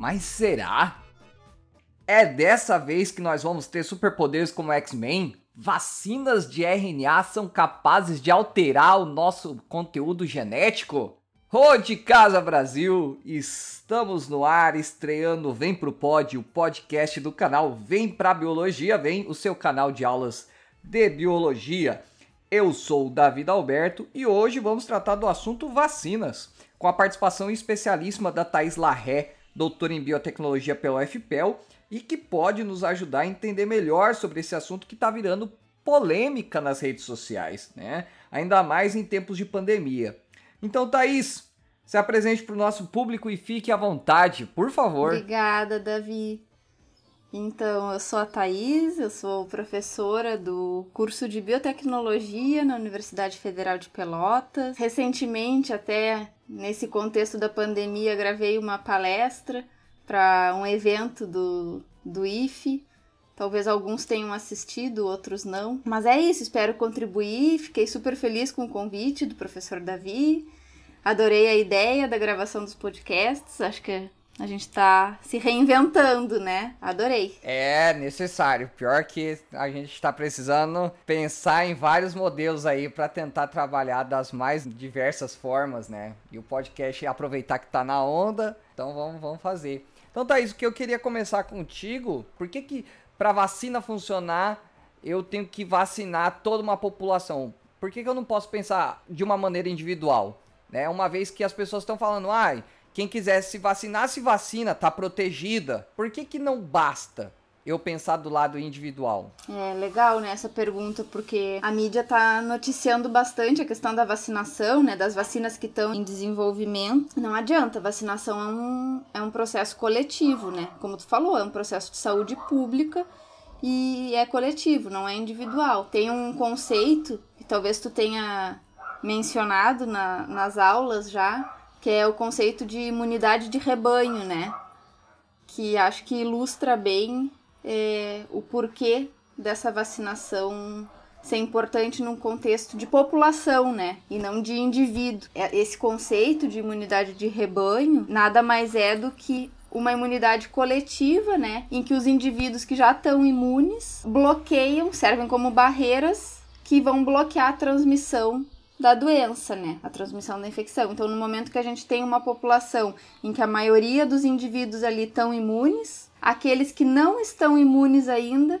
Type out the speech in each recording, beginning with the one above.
Mas será? É dessa vez que nós vamos ter superpoderes como X-Men? Vacinas de RNA são capazes de alterar o nosso conteúdo genético? Ô de casa Brasil, estamos no ar estreando Vem pro Pod, o podcast do canal Vem pra Biologia, vem o seu canal de aulas de biologia. Eu sou o David Alberto e hoje vamos tratar do assunto vacinas, com a participação especialíssima da Thais Larré, doutora em biotecnologia pela UFPEL, e que pode nos ajudar a entender melhor sobre esse assunto que está virando polêmica nas redes sociais, né? Ainda mais em tempos de pandemia. Então, Thaís, se apresente para o nosso público e fique à vontade, por favor. Obrigada, Davi. Então, eu sou a Thaís, eu sou professora do curso de Biotecnologia na Universidade Federal de Pelotas. Recentemente, até nesse contexto da pandemia, gravei uma palestra para um evento do, do IFE. Talvez alguns tenham assistido, outros não. Mas é isso, espero contribuir. Fiquei super feliz com o convite do professor Davi. Adorei a ideia da gravação dos podcasts. Acho que a gente tá se reinventando, né? Adorei. É necessário. Pior que a gente está precisando pensar em vários modelos aí para tentar trabalhar das mais diversas formas, né? E o podcast aproveitar que tá na onda, então vamos, vamos fazer. Então, Thaís, o que eu queria começar contigo, por que que para vacina funcionar, eu tenho que vacinar toda uma população? Por que, que eu não posso pensar de uma maneira individual? Né? Uma vez que as pessoas estão falando, ai, quem quiser se vacinar, se vacina, tá protegida. Por que, que não basta? eu pensar do lado individual? É legal, né, essa pergunta, porque a mídia tá noticiando bastante a questão da vacinação, né, das vacinas que estão em desenvolvimento. Não adianta, vacinação é um, é um processo coletivo, né, como tu falou, é um processo de saúde pública e é coletivo, não é individual. Tem um conceito que talvez tu tenha mencionado na, nas aulas já, que é o conceito de imunidade de rebanho, né? Que acho que ilustra bem é, o porquê dessa vacinação ser importante num contexto de população, né? E não de indivíduo. É, esse conceito de imunidade de rebanho nada mais é do que uma imunidade coletiva, né? Em que os indivíduos que já estão imunes bloqueiam, servem como barreiras que vão bloquear a transmissão da doença, né? A transmissão da infecção. Então, no momento que a gente tem uma população em que a maioria dos indivíduos ali estão imunes, aqueles que não estão imunes ainda,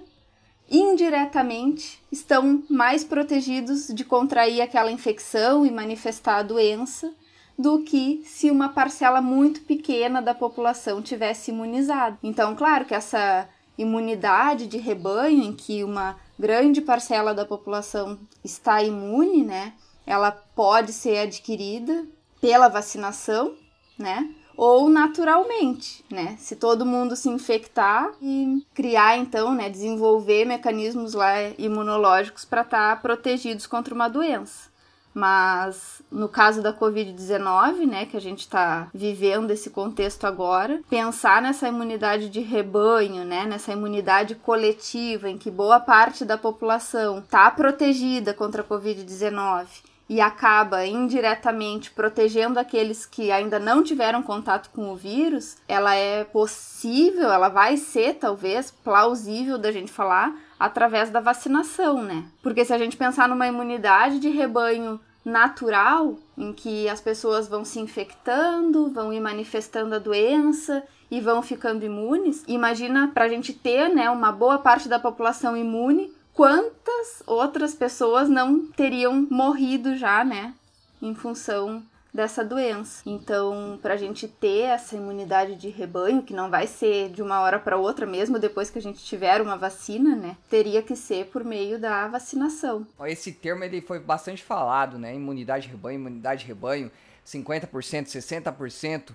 indiretamente, estão mais protegidos de contrair aquela infecção e manifestar a doença do que se uma parcela muito pequena da população tivesse imunizado. Então, claro que essa imunidade de rebanho, em que uma grande parcela da população está imune, né? Ela pode ser adquirida pela vacinação, né? Ou naturalmente, né? Se todo mundo se infectar e criar, então, né? Desenvolver mecanismos lá imunológicos para estar tá protegidos contra uma doença. Mas no caso da Covid-19, né, que a gente está vivendo esse contexto agora, pensar nessa imunidade de rebanho, né, nessa imunidade coletiva em que boa parte da população está protegida contra a Covid-19 e acaba indiretamente protegendo aqueles que ainda não tiveram contato com o vírus, ela é possível, ela vai ser talvez plausível da gente falar através da vacinação, né? Porque se a gente pensar numa imunidade de rebanho natural, em que as pessoas vão se infectando, vão ir manifestando a doença e vão ficando imunes, imagina para a gente ter, né, uma boa parte da população imune quantas outras pessoas não teriam morrido já, né? Em função dessa doença. Então, para a gente ter essa imunidade de rebanho, que não vai ser de uma hora para outra, mesmo depois que a gente tiver uma vacina, né? Teria que ser por meio da vacinação. Esse termo ele foi bastante falado, né? Imunidade de rebanho, imunidade de rebanho, 50%, 60%.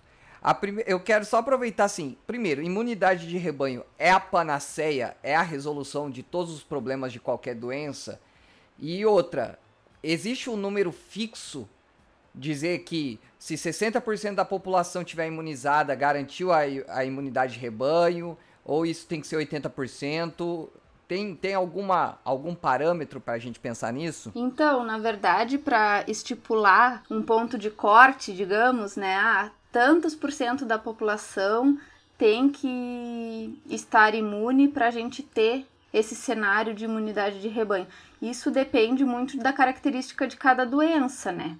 Prime... Eu quero só aproveitar assim. Primeiro, imunidade de rebanho é a panaceia, é a resolução de todos os problemas de qualquer doença. E outra, existe um número fixo dizer que se 60% da população tiver imunizada, garantiu a, a imunidade de rebanho, ou isso tem que ser 80%? Tem, tem alguma, algum parâmetro para a gente pensar nisso? Então, na verdade, para estipular um ponto de corte, digamos, né? Ah, tantos por cento da população tem que estar imune para a gente ter esse cenário de imunidade de rebanho. Isso depende muito da característica de cada doença, né?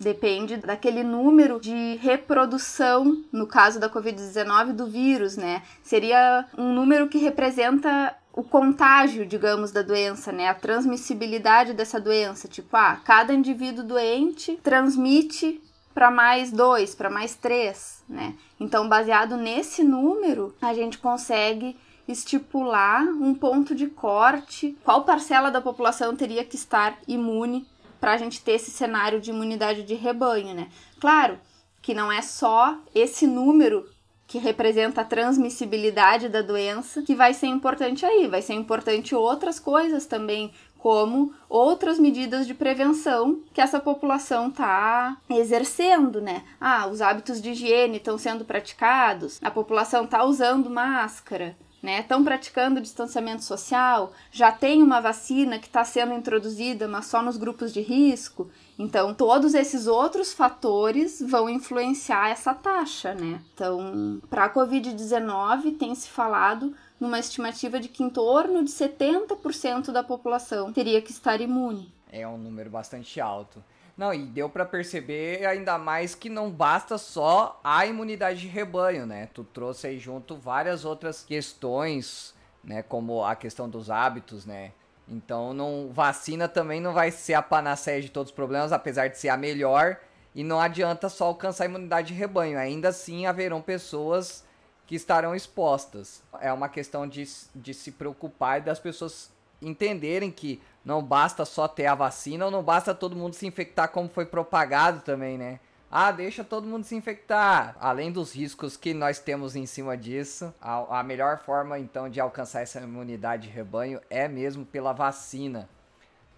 Depende daquele número de reprodução, no caso da Covid-19, do vírus, né? Seria um número que representa o contágio, digamos, da doença, né? A transmissibilidade dessa doença. Tipo, ah, cada indivíduo doente transmite para mais dois, para mais três, né? Então, baseado nesse número, a gente consegue estipular um ponto de corte, qual parcela da população teria que estar imune para a gente ter esse cenário de imunidade de rebanho, né? Claro que não é só esse número que representa a transmissibilidade da doença que vai ser importante aí, vai ser importante outras coisas também, como outras medidas de prevenção que essa população está exercendo, né? Ah, os hábitos de higiene estão sendo praticados, a população está usando máscara, né? Estão praticando distanciamento social, já tem uma vacina que está sendo introduzida, mas só nos grupos de risco. Então, todos esses outros fatores vão influenciar essa taxa, né? Então, para a Covid-19, tem se falado numa estimativa de que em torno de 70% da população teria que estar imune. É um número bastante alto. Não, e deu para perceber ainda mais que não basta só a imunidade de rebanho, né? Tu trouxe aí junto várias outras questões, né, como a questão dos hábitos, né? Então, não vacina também não vai ser a panaceia de todos os problemas, apesar de ser a melhor, e não adianta só alcançar a imunidade de rebanho. Ainda assim, haverão pessoas que estarão expostas. É uma questão de, de se preocupar e das pessoas entenderem que não basta só ter a vacina ou não basta todo mundo se infectar como foi propagado também, né? Ah, deixa todo mundo se infectar. Além dos riscos que nós temos em cima disso, a, a melhor forma então de alcançar essa imunidade de rebanho é mesmo pela vacina.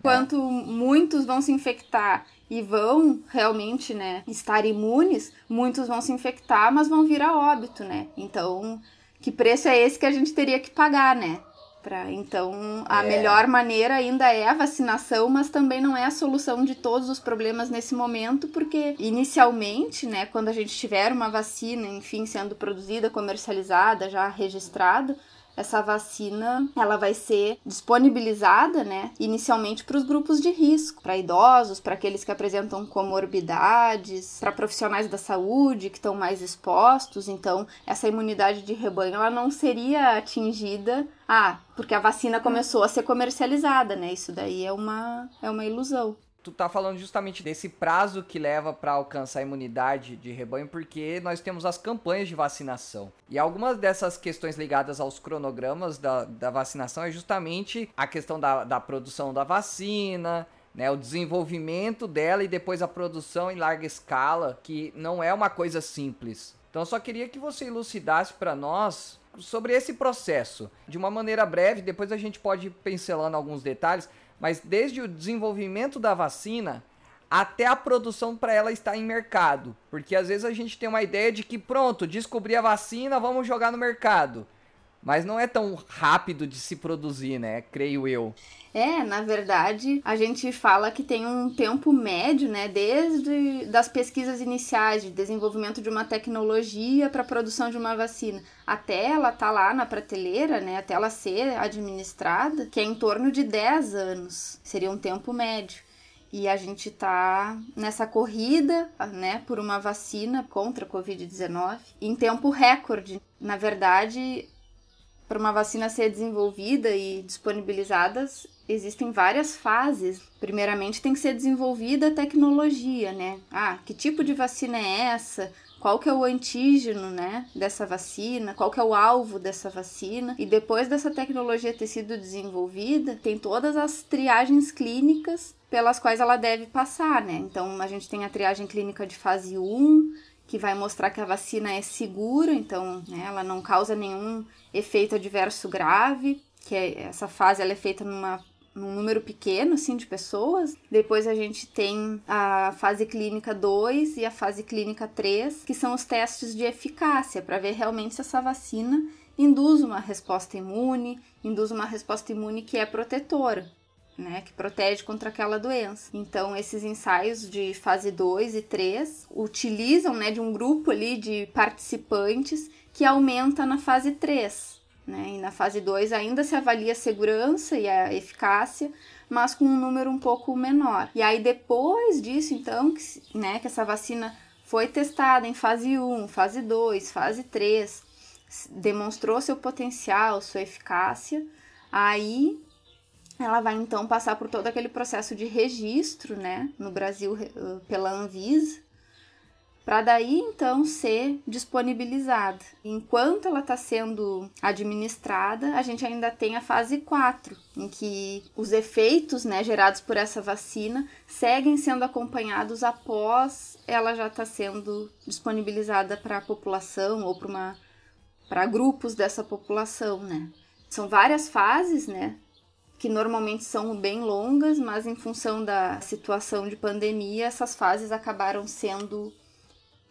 Enquanto muitos vão se infectar e vão realmente, né, estar imunes, muitos vão se infectar, mas vão vir a óbito, né? Então, que preço é esse que a gente teria que pagar, né? Pra, então, a é. melhor maneira ainda é a vacinação, mas também não é a solução de todos os problemas nesse momento, porque inicialmente, né, quando a gente tiver uma vacina, enfim, sendo produzida, comercializada, já registrada, essa vacina ela vai ser disponibilizada, né, inicialmente para os grupos de risco, para idosos, para aqueles que apresentam comorbidades, para profissionais da saúde que estão mais expostos. Então, essa imunidade de rebanho ela não seria atingida, ah, porque a vacina começou a ser comercializada, né? Isso daí é uma é uma ilusão tu tá falando justamente desse prazo que leva para alcançar a imunidade de rebanho, porque nós temos as campanhas de vacinação. E algumas dessas questões ligadas aos cronogramas da, da vacinação é justamente a questão da, da produção da vacina, né, o desenvolvimento dela e depois a produção em larga escala, que não é uma coisa simples. Então, só queria que você elucidasse para nós sobre esse processo, de uma maneira breve, depois a gente pode ir pincelando alguns detalhes, mas desde o desenvolvimento da vacina até a produção para ela estar em mercado. Porque às vezes a gente tem uma ideia de que, pronto, descobri a vacina, vamos jogar no mercado. Mas não é tão rápido de se produzir, né? Creio eu. É, na verdade, a gente fala que tem um tempo médio, né, desde das pesquisas iniciais de desenvolvimento de uma tecnologia para a produção de uma vacina, até ela tá lá na prateleira, né, até ela ser administrada, que é em torno de 10 anos. Seria um tempo médio. E a gente tá nessa corrida, né, por uma vacina contra a COVID-19 em tempo recorde. Na verdade, para uma vacina ser desenvolvida e disponibilizada, existem várias fases. Primeiramente, tem que ser desenvolvida a tecnologia, né? Ah, que tipo de vacina é essa? Qual que é o antígeno, né, dessa vacina? Qual que é o alvo dessa vacina? E depois dessa tecnologia ter sido desenvolvida, tem todas as triagens clínicas pelas quais ela deve passar, né? Então, a gente tem a triagem clínica de fase 1, que vai mostrar que a vacina é segura, então né, ela não causa nenhum efeito adverso grave, que é, essa fase ela é feita numa num número pequeno assim de pessoas. Depois a gente tem a fase clínica 2 e a fase clínica 3, que são os testes de eficácia para ver realmente se essa vacina induz uma resposta imune, induz uma resposta imune que é protetora. Né, que protege contra aquela doença. Então, esses ensaios de fase 2 e 3 utilizam, né, de um grupo ali de participantes que aumenta na fase 3, né? E na fase 2 ainda se avalia a segurança e a eficácia, mas com um número um pouco menor. E aí depois disso, então, que, né, que essa vacina foi testada em fase 1, fase 2, fase 3, demonstrou seu potencial, sua eficácia, aí ela vai então passar por todo aquele processo de registro, né, no Brasil pela Anvisa, para daí então ser disponibilizada. Enquanto ela está sendo administrada, a gente ainda tem a fase 4, em que os efeitos né, gerados por essa vacina seguem sendo acompanhados após ela já está sendo disponibilizada para a população ou para grupos dessa população, né? São várias fases, né? Que normalmente são bem longas, mas em função da situação de pandemia, essas fases acabaram sendo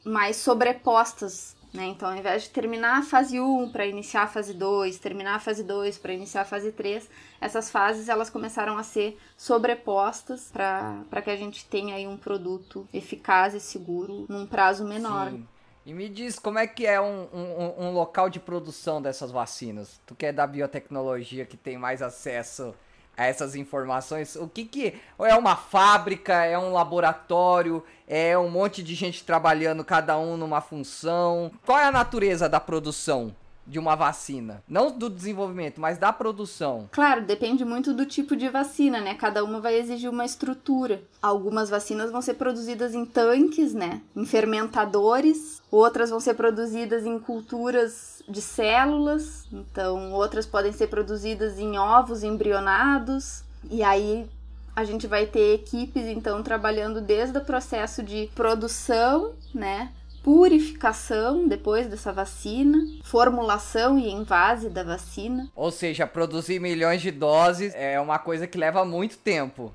mais sobrepostas, né? Então, ao invés de terminar a fase 1 para iniciar a fase 2, terminar a fase 2 para iniciar a fase 3, essas fases elas começaram a ser sobrepostas para que a gente tenha aí um produto eficaz e seguro num prazo menor. Sim. E me diz como é que é um, um, um, local de produção dessas vacinas? Tu que é da biotecnologia que tem mais acesso a essas informações, o que que é uma fábrica, é um laboratório, é um monte de gente trabalhando cada um numa função? Qual é a natureza da produção? De uma vacina. Não do desenvolvimento, mas da produção. Claro, depende muito do tipo de vacina, né? Cada uma vai exigir uma estrutura. Algumas vacinas vão ser produzidas em tanques, né? Em fermentadores. Outras vão ser produzidas em culturas de células. Então, outras podem ser produzidas em ovos embrionados. E aí a gente vai ter equipes então trabalhando desde o processo de produção, né, purificação depois dessa vacina, formulação e envase da vacina. Ou seja, produzir milhões de doses é uma coisa que leva muito tempo.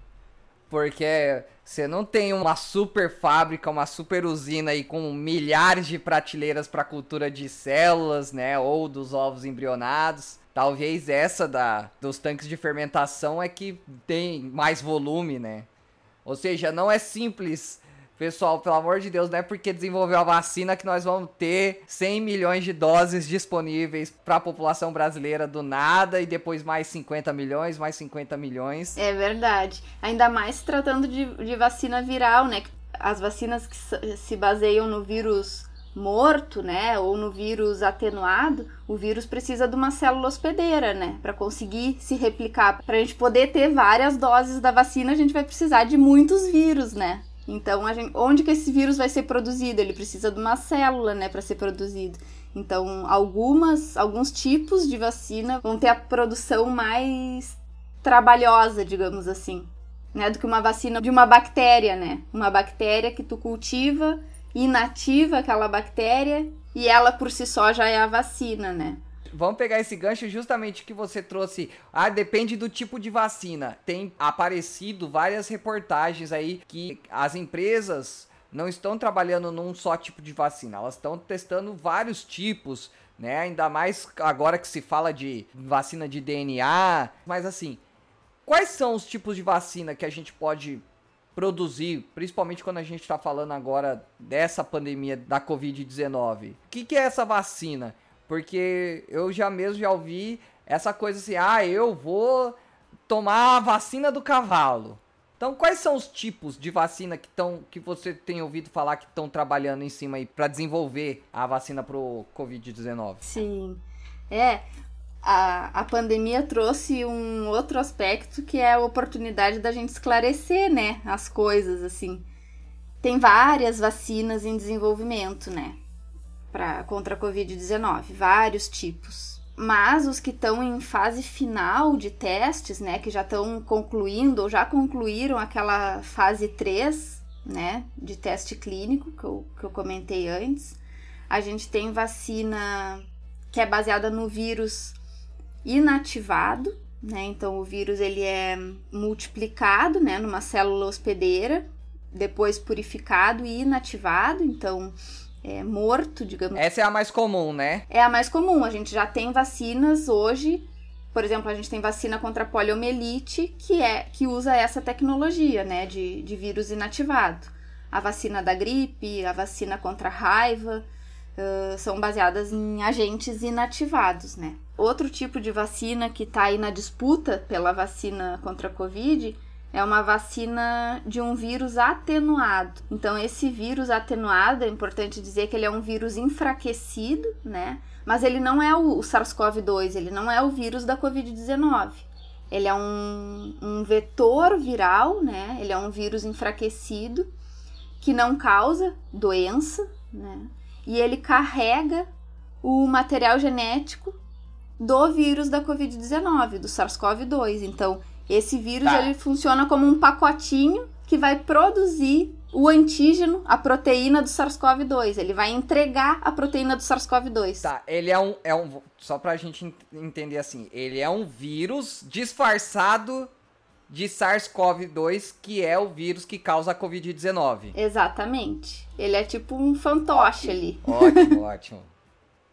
Porque você não tem uma super fábrica, uma super usina aí com milhares de prateleiras para cultura de células, né, ou dos ovos embrionados. Talvez essa da dos tanques de fermentação é que tem mais volume, né? Ou seja, não é simples Pessoal, pelo amor de Deus, não é porque desenvolveu a vacina que nós vamos ter 100 milhões de doses disponíveis para a população brasileira do nada e depois mais 50 milhões, mais 50 milhões. É verdade. Ainda mais tratando de, de vacina viral, né? As vacinas que se baseiam no vírus morto, né, ou no vírus atenuado, o vírus precisa de uma célula hospedeira, né, para conseguir se replicar. Para a gente poder ter várias doses da vacina, a gente vai precisar de muitos vírus, né? Então, gente, onde que esse vírus vai ser produzido? Ele precisa de uma célula, né, para ser produzido. Então, algumas, alguns tipos de vacina vão ter a produção mais trabalhosa, digamos assim, né, do que uma vacina de uma bactéria, né? Uma bactéria que tu cultiva, inativa aquela bactéria e ela por si só já é a vacina, né? Vamos pegar esse gancho justamente que você trouxe. Ah, depende do tipo de vacina. Tem aparecido várias reportagens aí que as empresas não estão trabalhando num só tipo de vacina, elas estão testando vários tipos, né? Ainda mais agora que se fala de vacina de DNA. Mas assim, quais são os tipos de vacina que a gente pode produzir, principalmente quando a gente está falando agora dessa pandemia da Covid-19? O que, que é essa vacina? Porque eu já mesmo já ouvi essa coisa assim, ah, eu vou tomar a vacina do cavalo. Então, quais são os tipos de vacina que, tão, que você tem ouvido falar que estão trabalhando em cima aí para desenvolver a vacina pro Covid-19? Sim. É, a, a pandemia trouxe um outro aspecto que é a oportunidade da gente esclarecer, né, as coisas, assim. Tem várias vacinas em desenvolvimento, né? Para contra a Covid-19, vários tipos. Mas os que estão em fase final de testes, né, que já estão concluindo ou já concluíram aquela fase 3, né, de teste clínico que eu, que eu comentei antes, a gente tem vacina que é baseada no vírus inativado, né? Então o vírus ele é multiplicado, né, numa célula hospedeira, depois purificado e inativado. Então é, morto, digamos. Essa é a mais comum, né? É a mais comum. A gente já tem vacinas hoje por exemplo, a gente tem vacina contra a poliomielite, que é que usa essa tecnologia, né, de, de vírus inativado. A vacina da gripe, a vacina contra a raiva, uh, são baseadas em agentes inativados, né. Outro tipo de vacina que está aí na disputa pela vacina contra a Covid é uma vacina de um vírus atenuado. Então, esse vírus atenuado, é importante dizer que ele é um vírus enfraquecido, né? Mas ele não é o SARS-CoV-2, ele não é o vírus da Covid-19. Ele é um, um vetor viral, né? Ele é um vírus enfraquecido que não causa doença, né? E ele carrega o material genético do vírus da Covid-19, do SARS-CoV-2. Então, esse vírus tá. ele funciona como um pacotinho que vai produzir o antígeno, a proteína do SARS-CoV-2. Ele vai entregar a proteína do SARS-CoV-2. Tá, ele é um, é um. Só pra gente entender assim, ele é um vírus disfarçado de SARS-CoV-2, que é o vírus que causa a Covid-19. Exatamente. Ele é tipo um fantoche ali. Ótimo, ótimo.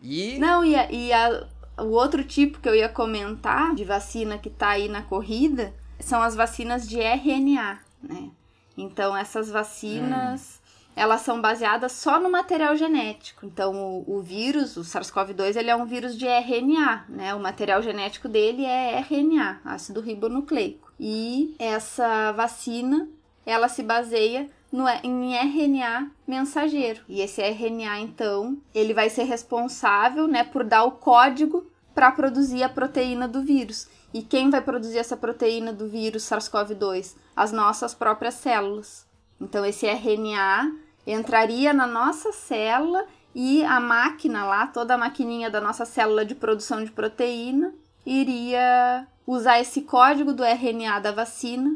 E. Não, e, a, e a, o outro tipo que eu ia comentar de vacina que está aí na corrida são as vacinas de RNA, né? Então essas vacinas, hum. elas são baseadas só no material genético. Então o, o vírus, o SARS-CoV-2, ele é um vírus de RNA, né? O material genético dele é RNA, ácido ribonucleico. E essa vacina, ela se baseia no, em RNA mensageiro. E esse RNA, então, ele vai ser responsável né, por dar o código para produzir a proteína do vírus. E quem vai produzir essa proteína do vírus SARS-CoV-2? As nossas próprias células. Então, esse RNA entraria na nossa célula e a máquina lá, toda a maquininha da nossa célula de produção de proteína, iria usar esse código do RNA da vacina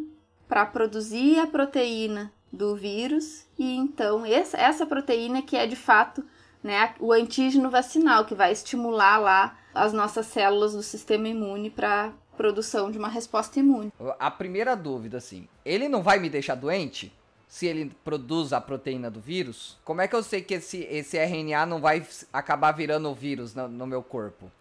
para produzir a proteína do vírus e então essa, proteína que é de fato né, o antígeno vacinal que vai estimular lá as nossas células do sistema imune para produção de uma resposta imune. A primeira dúvida assim, ele não vai me deixar doente? Se ele produz a proteína do vírus, como é que eu sei que esse, esse RNA não vai acabar virando o vírus no, no meu corpo?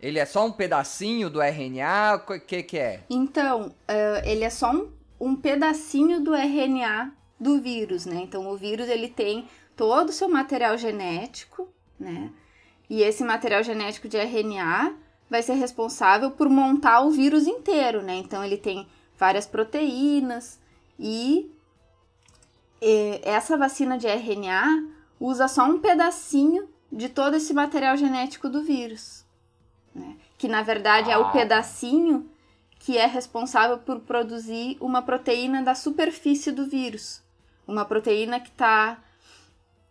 Ele é só um pedacinho do RNA? O que, que é? Então, uh, ele é só um, um pedacinho do RNA do vírus, né? Então o vírus ele tem todo o seu material genético, né? E esse material genético de RNA vai ser responsável por montar o vírus inteiro, né? Então ele tem várias proteínas e, e essa vacina de RNA usa só um pedacinho de todo esse material genético do vírus, né? Que na verdade ah. é o pedacinho que é responsável por produzir uma proteína da superfície do vírus uma proteína que está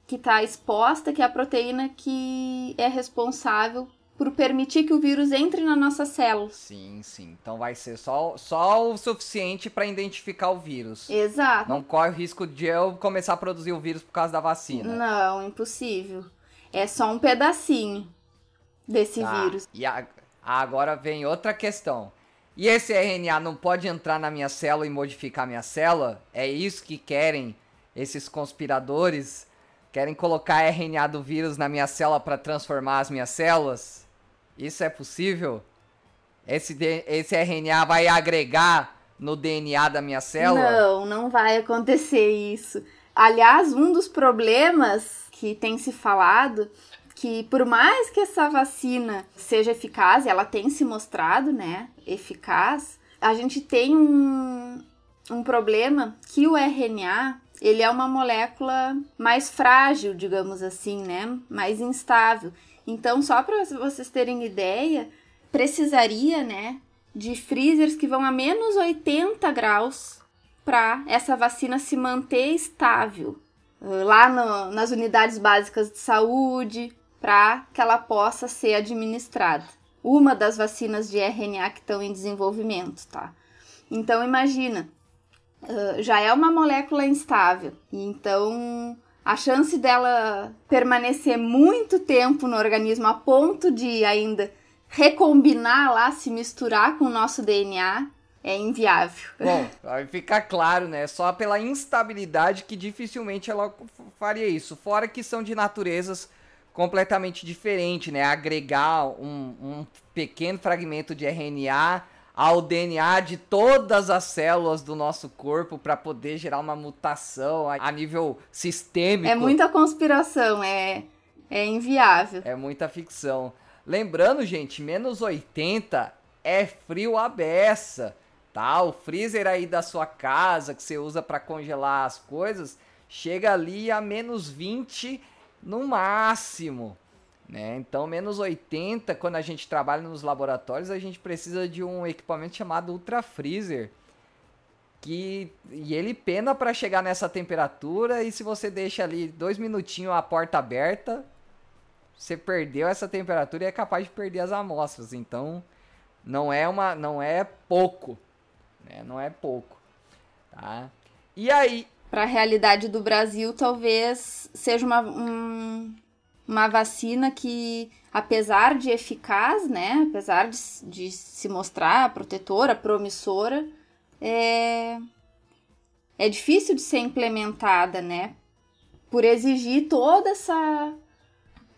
que tá exposta, que é a proteína que é responsável por permitir que o vírus entre na nossa célula. Sim, sim. Então vai ser só, só o suficiente para identificar o vírus. Exato. Não corre o risco de eu começar a produzir o vírus por causa da vacina. Não, impossível. É só um pedacinho desse tá. vírus. E a, agora vem outra questão. E esse RNA não pode entrar na minha célula e modificar minha célula? É isso que querem esses conspiradores querem colocar RNA do vírus na minha célula para transformar as minhas células? Isso é possível? Esse, esse RNA vai agregar no DNA da minha célula? Não, não vai acontecer isso. Aliás, um dos problemas que tem se falado que por mais que essa vacina seja eficaz, ela tem se mostrado, né, eficaz, a gente tem um, um problema que o RNA ele é uma molécula mais frágil, digamos assim, né? Mais instável. Então, só para vocês terem ideia, precisaria, né, de freezers que vão a menos 80 graus para essa vacina se manter estável lá no, nas unidades básicas de saúde, para que ela possa ser administrada. Uma das vacinas de RNA que estão em desenvolvimento, tá? Então imagina, uh, já é uma molécula instável. Então, a chance dela permanecer muito tempo no organismo a ponto de ainda recombinar lá, se misturar com o nosso DNA, é inviável. Bom, vai ficar claro, né? Só pela instabilidade que dificilmente ela faria isso. Fora que são de naturezas completamente diferente, né? Agregar um, um pequeno fragmento de RNA ao DNA de todas as células do nosso corpo para poder gerar uma mutação a nível sistêmico. É muita conspiração, é, é inviável. É muita ficção. Lembrando, gente, menos 80 é frio a beça, tá? O freezer aí da sua casa que você usa para congelar as coisas chega ali a menos 20 no máximo. Né? Então, menos 80, quando a gente trabalha nos laboratórios, a gente precisa de um equipamento chamado Ultra Freezer. Que, e ele pena para chegar nessa temperatura. E se você deixa ali dois minutinhos a porta aberta, você perdeu essa temperatura e é capaz de perder as amostras. Então, não é uma, não é pouco, né? Não é pouco, tá? E aí? Para a realidade do Brasil, talvez seja uma, um, uma vacina que, apesar de eficaz, né, apesar de, de se mostrar protetora, promissora, é, é difícil de ser implementada, né, por exigir toda essa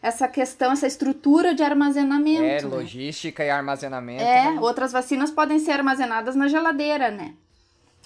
essa questão, essa estrutura de armazenamento. É, né? logística e armazenamento. É, né? outras vacinas podem ser armazenadas na geladeira, né?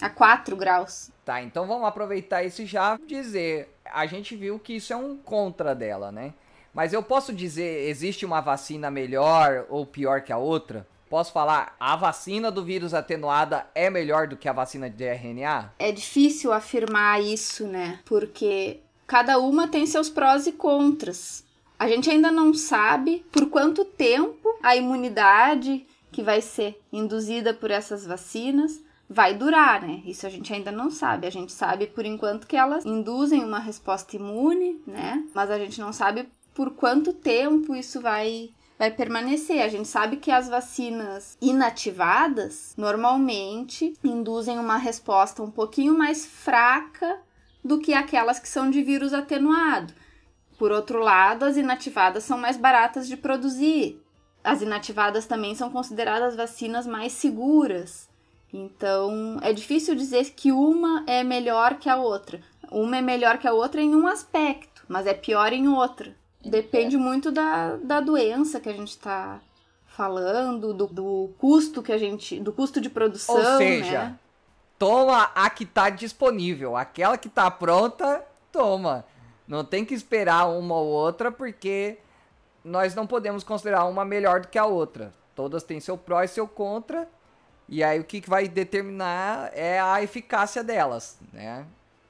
A 4 graus. Tá, então vamos aproveitar isso já dizer. A gente viu que isso é um contra dela, né? Mas eu posso dizer, existe uma vacina melhor ou pior que a outra? Posso falar, a vacina do vírus atenuada é melhor do que a vacina de RNA? É difícil afirmar isso, né? Porque cada uma tem seus prós e contras. A gente ainda não sabe por quanto tempo a imunidade que vai ser induzida por essas vacinas vai durar, né? Isso a gente ainda não sabe. A gente sabe por enquanto que elas induzem uma resposta imune, né? Mas a gente não sabe por quanto tempo isso vai vai permanecer. A gente sabe que as vacinas inativadas normalmente induzem uma resposta um pouquinho mais fraca do que aquelas que são de vírus atenuado. Por outro lado, as inativadas são mais baratas de produzir. As inativadas também são consideradas vacinas mais seguras. Então, é difícil dizer que uma é melhor que a outra. Uma é melhor que a outra em um aspecto, mas é pior em outra. Depende muito da, da doença que a gente está falando, do, do, custo que a gente. do custo de produção. Ou seja, né? toma a que está disponível. Aquela que está pronta, toma. Não tem que esperar uma ou outra, porque nós não podemos considerar uma melhor do que a outra. Todas têm seu pró e seu contra. E aí o que vai determinar é a eficácia delas, né?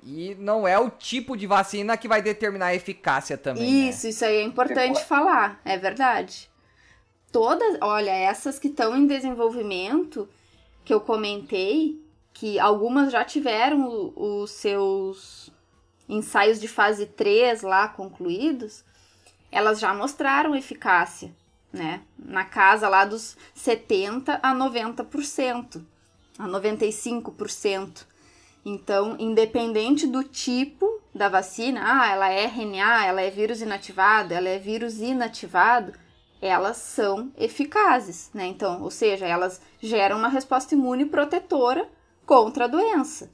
E não é o tipo de vacina que vai determinar a eficácia também. Né? Isso, né? isso aí é importante falar, é verdade. Todas, olha, essas que estão em desenvolvimento, que eu comentei, que algumas já tiveram os seus ensaios de fase 3 lá concluídos, elas já mostraram eficácia, né? Na casa lá dos 70 a 90%, a 95%. Então, independente do tipo da vacina, ah, ela é RNA, ela é vírus inativado, ela é vírus inativado, elas são eficazes, né? Então, ou seja, elas geram uma resposta imune protetora contra a doença.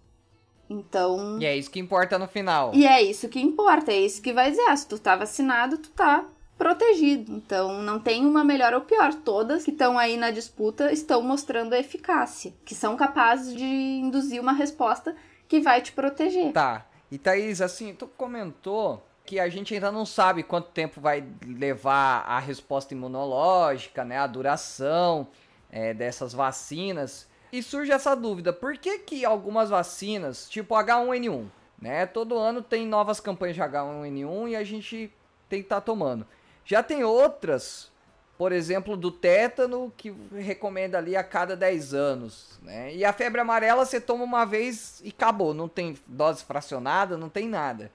Então. E é isso que importa no final. E é isso que importa, é isso que vai dizer. Ah, se tu tá vacinado, tu tá protegido. Então, não tem uma melhor ou pior. Todas que estão aí na disputa estão mostrando eficácia, que são capazes de induzir uma resposta que vai te proteger. Tá. E Thaís, assim, tu comentou que a gente ainda não sabe quanto tempo vai levar a resposta imunológica, né, a duração é, dessas vacinas. E surge essa dúvida, por que que algumas vacinas, tipo H1N1, né, todo ano tem novas campanhas de H1N1 e a gente tem que estar tá tomando. Já tem outras, por exemplo, do tétano, que recomenda ali a cada 10 anos. Né? E a febre amarela você toma uma vez e acabou, não tem dose fracionada, não tem nada.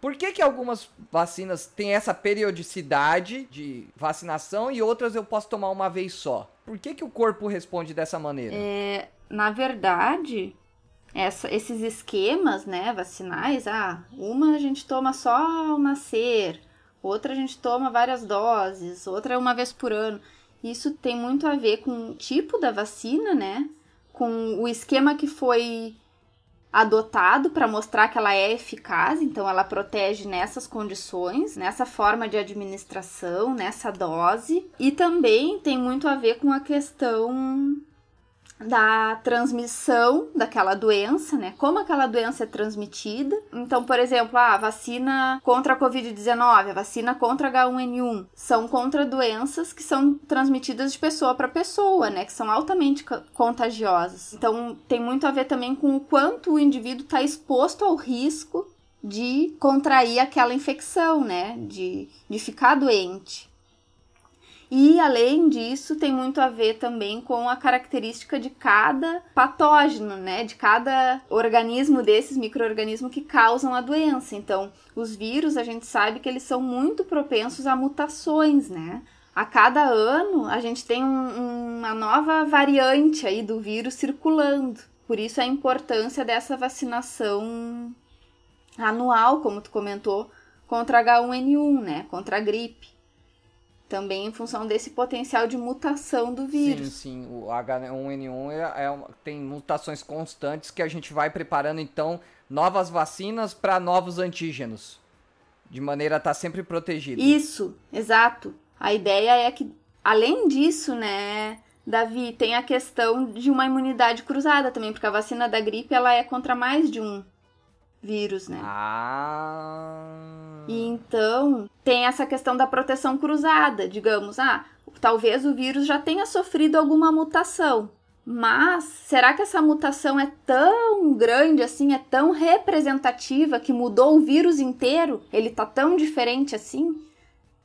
Por que, que algumas vacinas têm essa periodicidade de vacinação e outras eu posso tomar uma vez só? Por que, que o corpo responde dessa maneira? É, na verdade, essa, esses esquemas né, vacinais, ah, uma a gente toma só ao nascer, outra a gente toma várias doses, outra é uma vez por ano. Isso tem muito a ver com o tipo da vacina, né? Com o esquema que foi adotado para mostrar que ela é eficaz, então ela protege nessas condições, nessa forma de administração, nessa dose, e também tem muito a ver com a questão da transmissão daquela doença, né? Como aquela doença é transmitida. Então, por exemplo, a vacina contra a Covid-19, a vacina contra H1N1, são contra doenças que são transmitidas de pessoa para pessoa, né? Que são altamente contagiosas. Então, tem muito a ver também com o quanto o indivíduo está exposto ao risco de contrair aquela infecção, né? De, de ficar doente. E além disso, tem muito a ver também com a característica de cada patógeno, né? De cada organismo desses microorganismos que causam a doença. Então, os vírus, a gente sabe que eles são muito propensos a mutações, né? A cada ano, a gente tem um, uma nova variante aí do vírus circulando. Por isso a importância dessa vacinação anual, como tu comentou, contra H1N1, né? Contra a gripe também em função desse potencial de mutação do vírus. Sim, sim. O H1N1 é, é, tem mutações constantes que a gente vai preparando, então, novas vacinas para novos antígenos. De maneira a estar tá sempre protegido. Isso, exato. A ideia é que, além disso, né, Davi, tem a questão de uma imunidade cruzada também, porque a vacina da gripe ela é contra mais de um vírus, né? Ah. E então tem essa questão da proteção cruzada, digamos, ah, talvez o vírus já tenha sofrido alguma mutação, mas será que essa mutação é tão grande assim, é tão representativa que mudou o vírus inteiro? Ele tá tão diferente assim?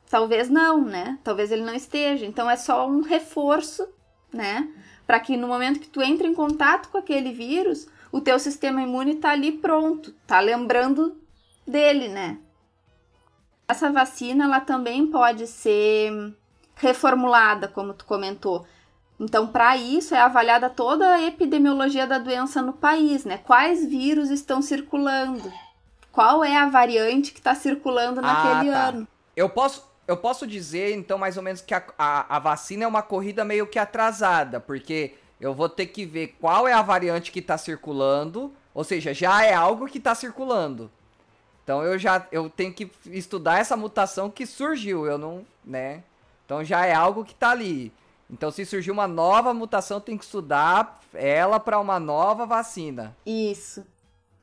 Talvez não, né? Talvez ele não esteja. Então é só um reforço, né? Para que no momento que tu entra em contato com aquele vírus, o teu sistema imune tá ali pronto, tá lembrando dele, né? Essa vacina ela também pode ser reformulada, como tu comentou. Então, para isso é avaliada toda a epidemiologia da doença no país, né? Quais vírus estão circulando? Qual é a variante que está circulando naquele ah, tá. ano? Eu posso, eu posso dizer, então, mais ou menos que a, a, a, vacina é uma corrida meio que atrasada, porque eu vou ter que ver qual é a variante que está circulando, ou seja, já é algo que está circulando. Então eu já eu tenho que estudar essa mutação que surgiu, eu não, né? Então já é algo que está ali. Então se surgiu uma nova mutação, tem que estudar ela para uma nova vacina. Isso.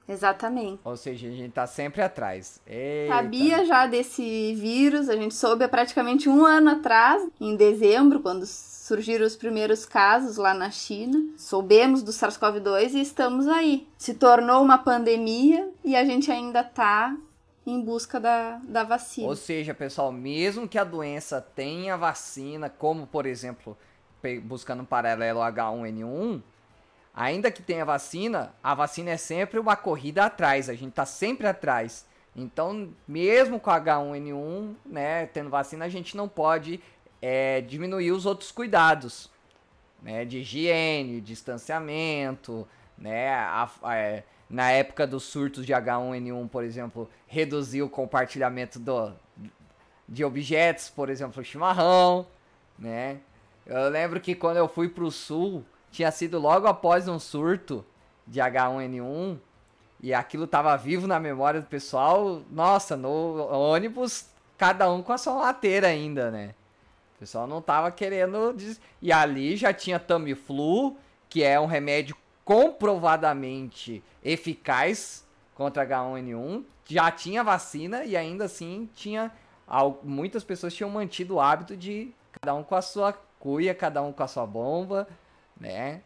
Exatamente. Ou seja, a gente tá sempre atrás. Eita. Sabia já desse vírus, a gente soube há praticamente um ano atrás, em dezembro, quando surgiram os primeiros casos lá na China. Soubemos do SARS-CoV-2 e estamos aí. Se tornou uma pandemia e a gente ainda tá em busca da, da vacina. Ou seja, pessoal, mesmo que a doença tenha vacina, como por exemplo, buscando um paralelo H1N1, ainda que tenha vacina, a vacina é sempre uma corrida atrás, a gente tá sempre atrás. Então, mesmo com H1N1, né, tendo vacina, a gente não pode é, diminuir os outros cuidados, né, de higiene, distanciamento, né, a, a, é, na época dos surtos de H1N1, por exemplo, reduzir o compartilhamento do, de objetos, por exemplo, chimarrão, né. Eu lembro que quando eu fui pro sul, tinha sido logo após um surto de H1N1 e aquilo tava vivo na memória do pessoal. Nossa, no ônibus, cada um com a sua lateira ainda, né? Pessoal não tava querendo. Des... E ali já tinha Tamiflu, que é um remédio comprovadamente eficaz contra H1N1. Já tinha vacina e ainda assim tinha. Muitas pessoas tinham mantido o hábito de cada um com a sua cuia, cada um com a sua bomba né?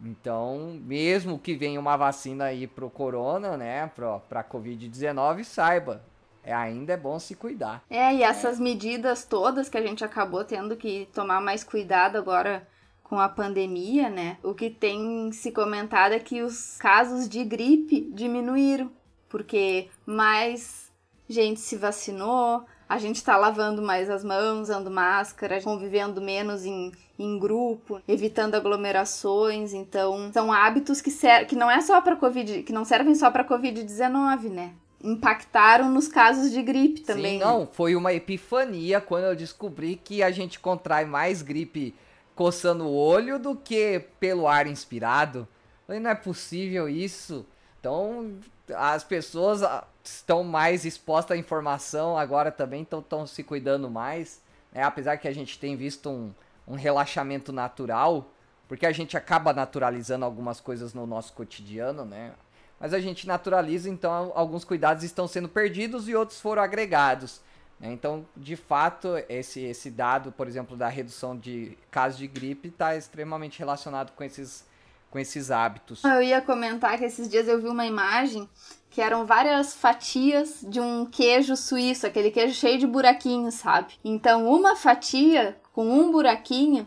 Então, mesmo que venha uma vacina aí pro corona, né, pro, pra Covid-19, saiba, é, ainda é bom se cuidar. É, e essas é. medidas todas que a gente acabou tendo que tomar mais cuidado agora com a pandemia, né? O que tem se comentado é que os casos de gripe diminuíram, porque mais gente se vacinou, a gente tá lavando mais as mãos, usando máscara, convivendo menos em, em grupo, evitando aglomerações. Então, são hábitos que, ser, que não é só para Covid, que não servem só para Covid-19, né? Impactaram nos casos de gripe também. Sim, não, foi uma epifania quando eu descobri que a gente contrai mais gripe coçando o olho do que pelo ar inspirado. falei, não é possível isso. Então, as pessoas ah, estão mais expostas à informação agora também, então estão se cuidando mais. Né? Apesar que a gente tem visto um, um relaxamento natural, porque a gente acaba naturalizando algumas coisas no nosso cotidiano, né? Mas a gente naturaliza, então alguns cuidados estão sendo perdidos e outros foram agregados. Né? Então, de fato, esse, esse dado, por exemplo, da redução de casos de gripe está extremamente relacionado com esses, com esses hábitos. Eu ia comentar que esses dias eu vi uma imagem que eram várias fatias de um queijo suíço, aquele queijo cheio de buraquinhos, sabe? Então, uma fatia com um buraquinho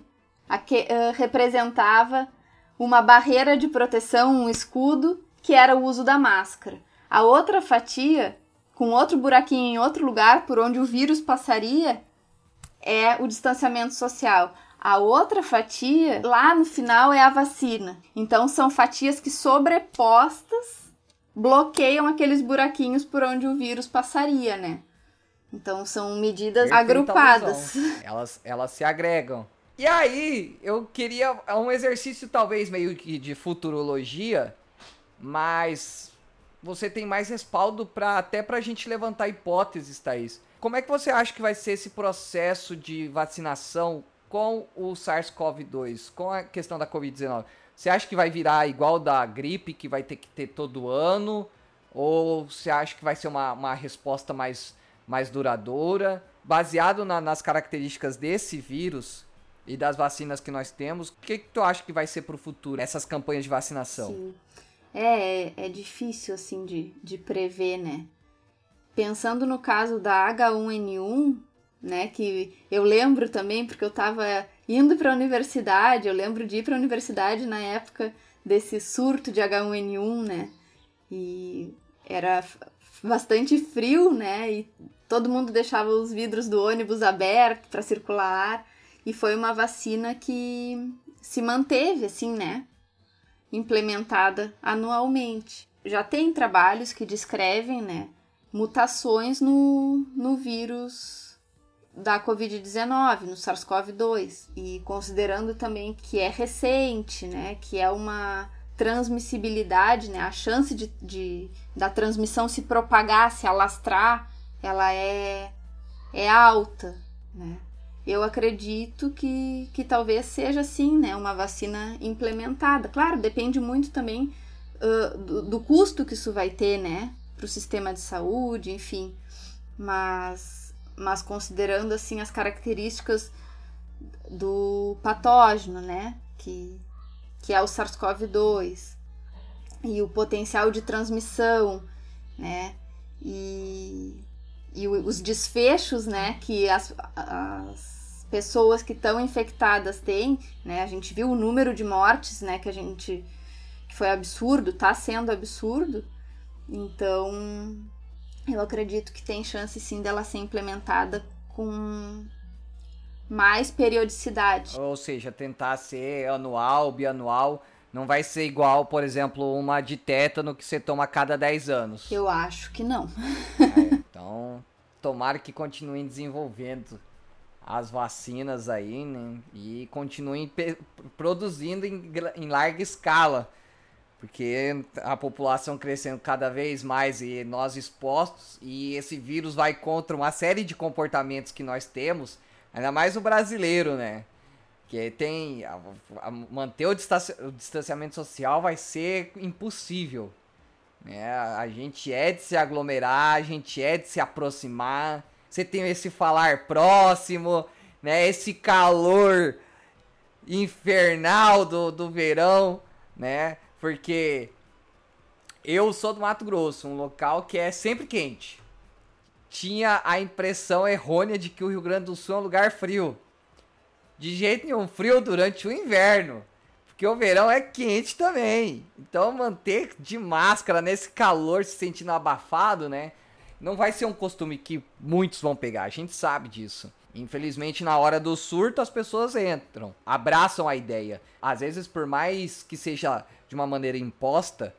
que, uh, representava uma barreira de proteção, um escudo, que era o uso da máscara. A outra fatia com outro buraquinho em outro lugar por onde o vírus passaria é o distanciamento social. A outra fatia, lá no final, é a vacina. Então, são fatias que sobrepostas bloqueiam aqueles buraquinhos por onde o vírus passaria, né? Então, são medidas Perfeita agrupadas. Elas, elas se agregam. E aí, eu queria é um exercício talvez meio que de futurologia, mas você tem mais respaldo para até para a gente levantar hipóteses, Thaís. Como é que você acha que vai ser esse processo de vacinação com o SARS-CoV-2, com a questão da Covid-19? Você acha que vai virar igual da gripe, que vai ter que ter todo ano? Ou você acha que vai ser uma, uma resposta mais, mais duradoura? Baseado na, nas características desse vírus e das vacinas que nós temos, o que, que tu acha que vai ser para o futuro, essas campanhas de vacinação? Sim. É, é difícil assim de, de prever, né? Pensando no caso da H1N1, né, que eu lembro também porque eu estava indo para a universidade, eu lembro de ir para a universidade na época desse surto de H1N1, né? E era bastante frio, né? E todo mundo deixava os vidros do ônibus abertos para circular e foi uma vacina que se manteve assim, né? Implementada anualmente. Já tem trabalhos que descrevem né, mutações no, no vírus da Covid-19, no SARS-CoV-2, e considerando também que é recente, né, que é uma transmissibilidade, né, a chance de, de, da transmissão se propagar, se alastrar, ela é, é alta, né? Eu acredito que, que talvez seja assim, né, uma vacina implementada. Claro, depende muito também uh, do, do, custo que isso vai ter, né, para o sistema de saúde, enfim. Mas, mas considerando assim as características do patógeno, né, que, que é o SARS-CoV-2 e o potencial de transmissão, né, e e os desfechos, né, que as, as pessoas que estão infectadas têm, né, a gente viu o número de mortes, né, que a gente, que foi absurdo, está sendo absurdo, então eu acredito que tem chance sim dela ser implementada com mais periodicidade. Ou seja, tentar ser anual, bianual, não vai ser igual, por exemplo, uma de tétano que você toma a cada 10 anos. Eu acho que não. É, então, tomara que continuem desenvolvendo as vacinas aí, né? E continuem produzindo em, em larga escala. Porque a população crescendo cada vez mais e nós expostos, e esse vírus vai contra uma série de comportamentos que nós temos, ainda mais o brasileiro, né? que tem a, a, manter o, distanci, o, distanciamento social vai ser impossível. Né? A gente é de se aglomerar, a gente é de se aproximar. Você tem esse falar próximo, né? Esse calor infernal do, do verão, né? Porque eu sou do Mato Grosso, um local que é sempre quente. Tinha a impressão errônea de que o Rio Grande do Sul é um lugar frio de jeito nenhum frio durante o inverno. Porque o verão é quente também. Então manter de máscara nesse calor se sentindo abafado, né? Não vai ser um costume que muitos vão pegar. A gente sabe disso. Infelizmente, na hora do surto, as pessoas entram, abraçam a ideia. Às vezes, por mais que seja de uma maneira imposta,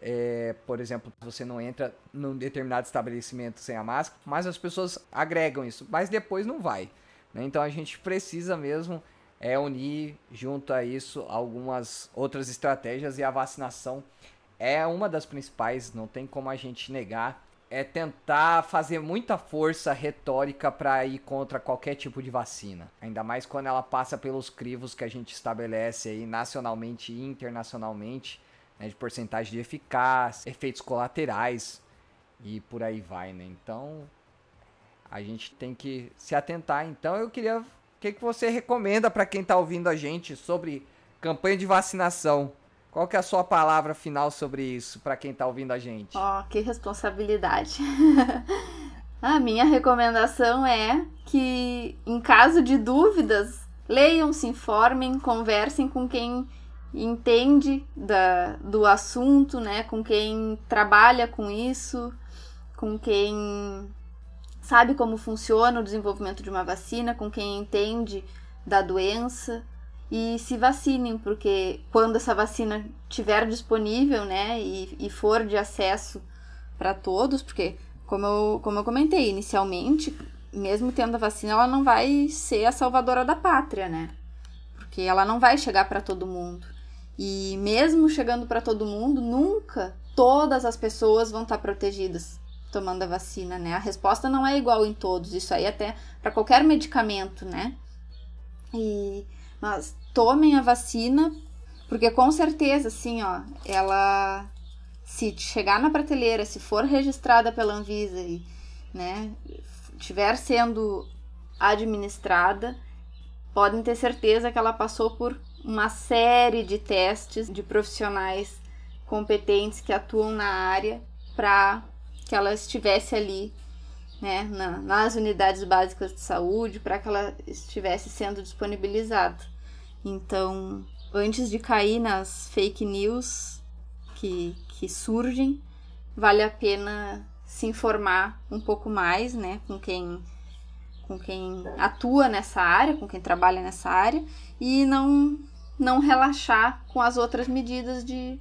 é, por exemplo, você não entra num determinado estabelecimento sem a máscara, mas as pessoas agregam isso. Mas depois não vai. Né? Então a gente precisa mesmo é unir junto a isso algumas outras estratégias e a vacinação é uma das principais, não tem como a gente negar, é tentar fazer muita força retórica para ir contra qualquer tipo de vacina. Ainda mais quando ela passa pelos crivos que a gente estabelece aí nacionalmente e internacionalmente, né, de porcentagem de eficácia, efeitos colaterais e por aí vai, né? Então, a gente tem que se atentar. Então, eu queria o que, que você recomenda para quem está ouvindo a gente sobre campanha de vacinação? Qual que é a sua palavra final sobre isso para quem está ouvindo a gente? Ó, oh, que responsabilidade. a minha recomendação é que, em caso de dúvidas, leiam, se informem, conversem com quem entende da, do assunto, né? Com quem trabalha com isso, com quem sabe como funciona o desenvolvimento de uma vacina, com quem entende da doença e se vacinem, porque quando essa vacina estiver disponível, né, e, e for de acesso para todos, porque como eu, como eu comentei inicialmente, mesmo tendo a vacina, ela não vai ser a salvadora da pátria, né? Porque ela não vai chegar para todo mundo. E mesmo chegando para todo mundo, nunca todas as pessoas vão estar tá protegidas tomando a vacina, né? A resposta não é igual em todos, isso aí até para qualquer medicamento, né? E mas tomem a vacina, porque com certeza, assim, ó, ela se chegar na prateleira, se for registrada pela Anvisa e, né, estiver sendo administrada, podem ter certeza que ela passou por uma série de testes de profissionais competentes que atuam na área para que ela estivesse ali né, na, nas unidades básicas de saúde, para que ela estivesse sendo disponibilizada. Então, antes de cair nas fake news que, que surgem, vale a pena se informar um pouco mais, né, com quem com quem atua nessa área, com quem trabalha nessa área e não não relaxar com as outras medidas de,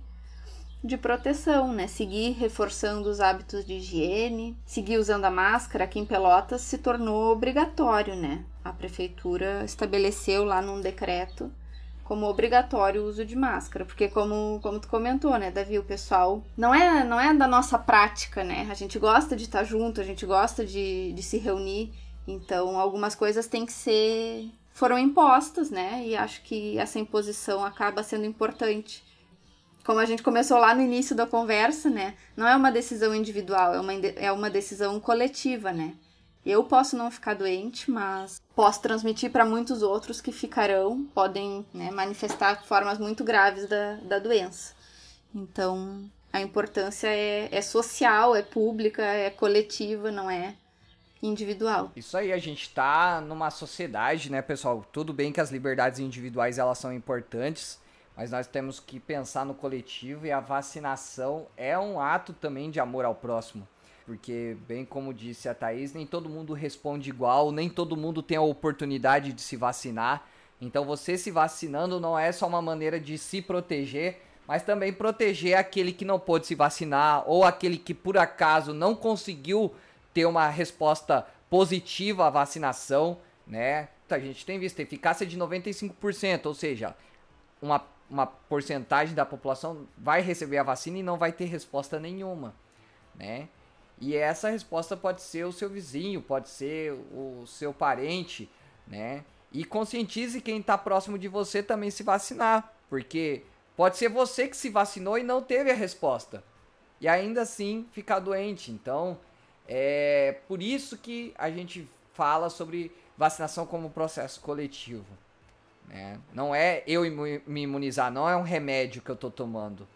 de proteção, né? Seguir reforçando os hábitos de higiene, seguir usando a máscara. Aqui em Pelotas se tornou obrigatório, né? A prefeitura estabeleceu lá num decreto como obrigatório o uso de máscara, porque como, como tu comentou, né, Davi, o pessoal não é não é da nossa prática, né? A gente gosta de estar junto, a gente gosta de, de se reunir, então algumas coisas têm que ser foram impostas, né? E acho que essa imposição acaba sendo importante. Como a gente começou lá no início da conversa, né? Não é uma decisão individual, é uma, é uma decisão coletiva, né? Eu posso não ficar doente, mas posso transmitir para muitos outros que ficarão, podem né, manifestar formas muito graves da, da doença. Então, a importância é, é social, é pública, é coletiva, não é individual. Isso aí, a gente tá numa sociedade, né, pessoal? Tudo bem que as liberdades individuais elas são importantes, mas nós temos que pensar no coletivo e a vacinação é um ato também de amor ao próximo porque, bem como disse a Thaís, nem todo mundo responde igual, nem todo mundo tem a oportunidade de se vacinar. Então, você se vacinando não é só uma maneira de se proteger, mas também proteger aquele que não pôde se vacinar ou aquele que por acaso não conseguiu ter uma resposta positiva à vacinação, né? A gente tem visto eficácia de 95%, ou seja, uma, uma porcentagem da população vai receber a vacina e não vai ter resposta nenhuma, né? E essa resposta pode ser o seu vizinho, pode ser o seu parente, né? E conscientize quem está próximo de você também se vacinar, porque pode ser você que se vacinou e não teve a resposta. E ainda assim ficar doente. Então, é por isso que a gente fala sobre vacinação como processo coletivo. Né? Não é eu me imunizar, não é um remédio que eu estou tomando.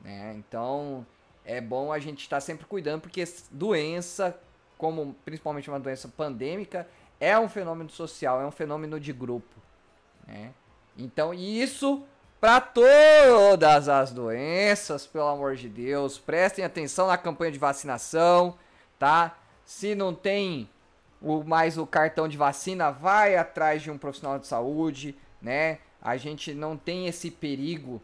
Né? Então, é bom a gente estar tá sempre cuidando, porque doença, como principalmente uma doença pandêmica, é um fenômeno social, é um fenômeno de grupo. Né? Então, isso para todas as doenças, pelo amor de Deus, prestem atenção na campanha de vacinação, tá? Se não tem o, mais o cartão de vacina, vai atrás de um profissional de saúde, né? A gente não tem esse perigo.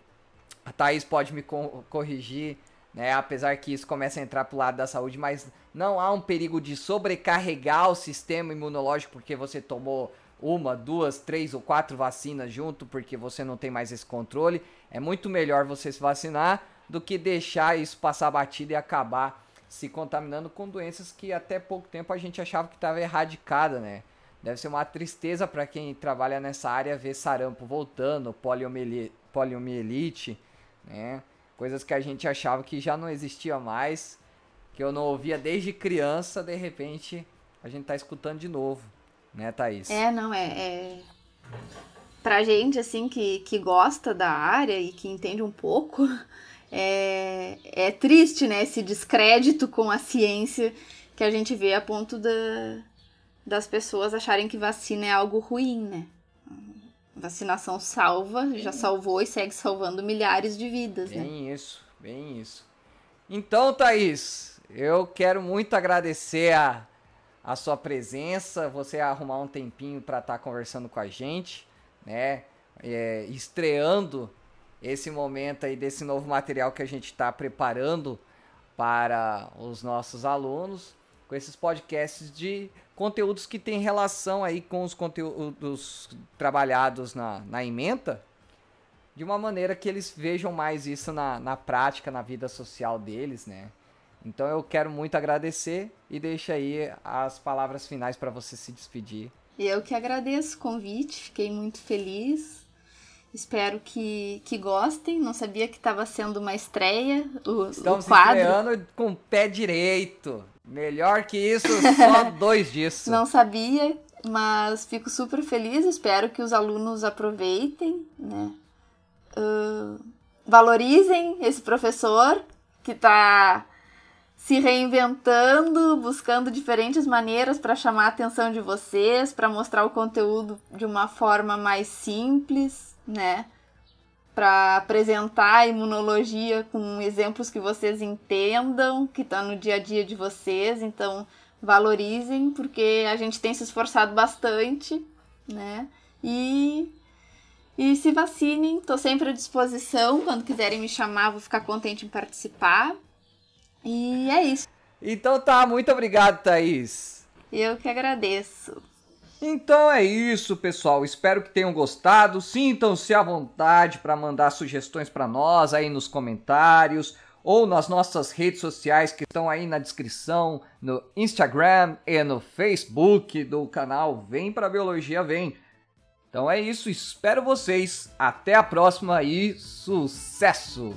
A Thaís pode me co corrigir né? Apesar que isso começa a entrar pro lado da saúde, mas não há um perigo de sobrecarregar o sistema imunológico porque você tomou uma, duas, três ou quatro vacinas junto porque você não tem mais esse controle. É muito melhor você se vacinar do que deixar isso passar batido e acabar se contaminando com doenças que até pouco tempo a gente achava que estava erradicada, né? Deve ser uma tristeza para quem trabalha nessa área ver sarampo voltando, poliomielite, né? Coisas que a gente achava que já não existia mais, que eu não ouvia desde criança, de repente a gente tá escutando de novo, né, Thaís? É, não, é, é... Pra gente, assim, que, que gosta da área e que entende um pouco, é, é triste, né, esse descrédito com a ciência que a gente vê a ponto da, das pessoas acharem que vacina é algo ruim, né? Vacinação salva, já salvou e segue salvando milhares de vidas, bem né? Bem isso, bem isso. Então, Thaís, eu quero muito agradecer a, a sua presença, você arrumar um tempinho para estar tá conversando com a gente, né? É, estreando esse momento aí desse novo material que a gente está preparando para os nossos alunos, com esses podcasts de conteúdos que têm relação aí com os conteúdos trabalhados na, na ementa, de uma maneira que eles vejam mais isso na, na prática, na vida social deles, né? Então eu quero muito agradecer e deixa aí as palavras finais para você se despedir. Eu que agradeço o convite, fiquei muito feliz Espero que, que gostem. Não sabia que estava sendo uma estreia o, Estamos o quadro. estreando com o pé direito. Melhor que isso, só dois disso. Não sabia, mas fico super feliz. Espero que os alunos aproveitem, né? Uh, valorizem esse professor que está se reinventando, buscando diferentes maneiras para chamar a atenção de vocês, para mostrar o conteúdo de uma forma mais simples né? Para apresentar a imunologia com exemplos que vocês entendam, que está no dia a dia de vocês. Então, valorizem, porque a gente tem se esforçado bastante, né? E, e se vacinem, estou sempre à disposição. Quando quiserem me chamar, vou ficar contente em participar. E é isso. Então tá, muito obrigado, Thaís. Eu que agradeço. Então é isso, pessoal. Espero que tenham gostado. Sintam-se à vontade para mandar sugestões para nós aí nos comentários ou nas nossas redes sociais que estão aí na descrição, no Instagram e no Facebook do canal Vem para Biologia Vem. Então é isso, espero vocês. Até a próxima e sucesso!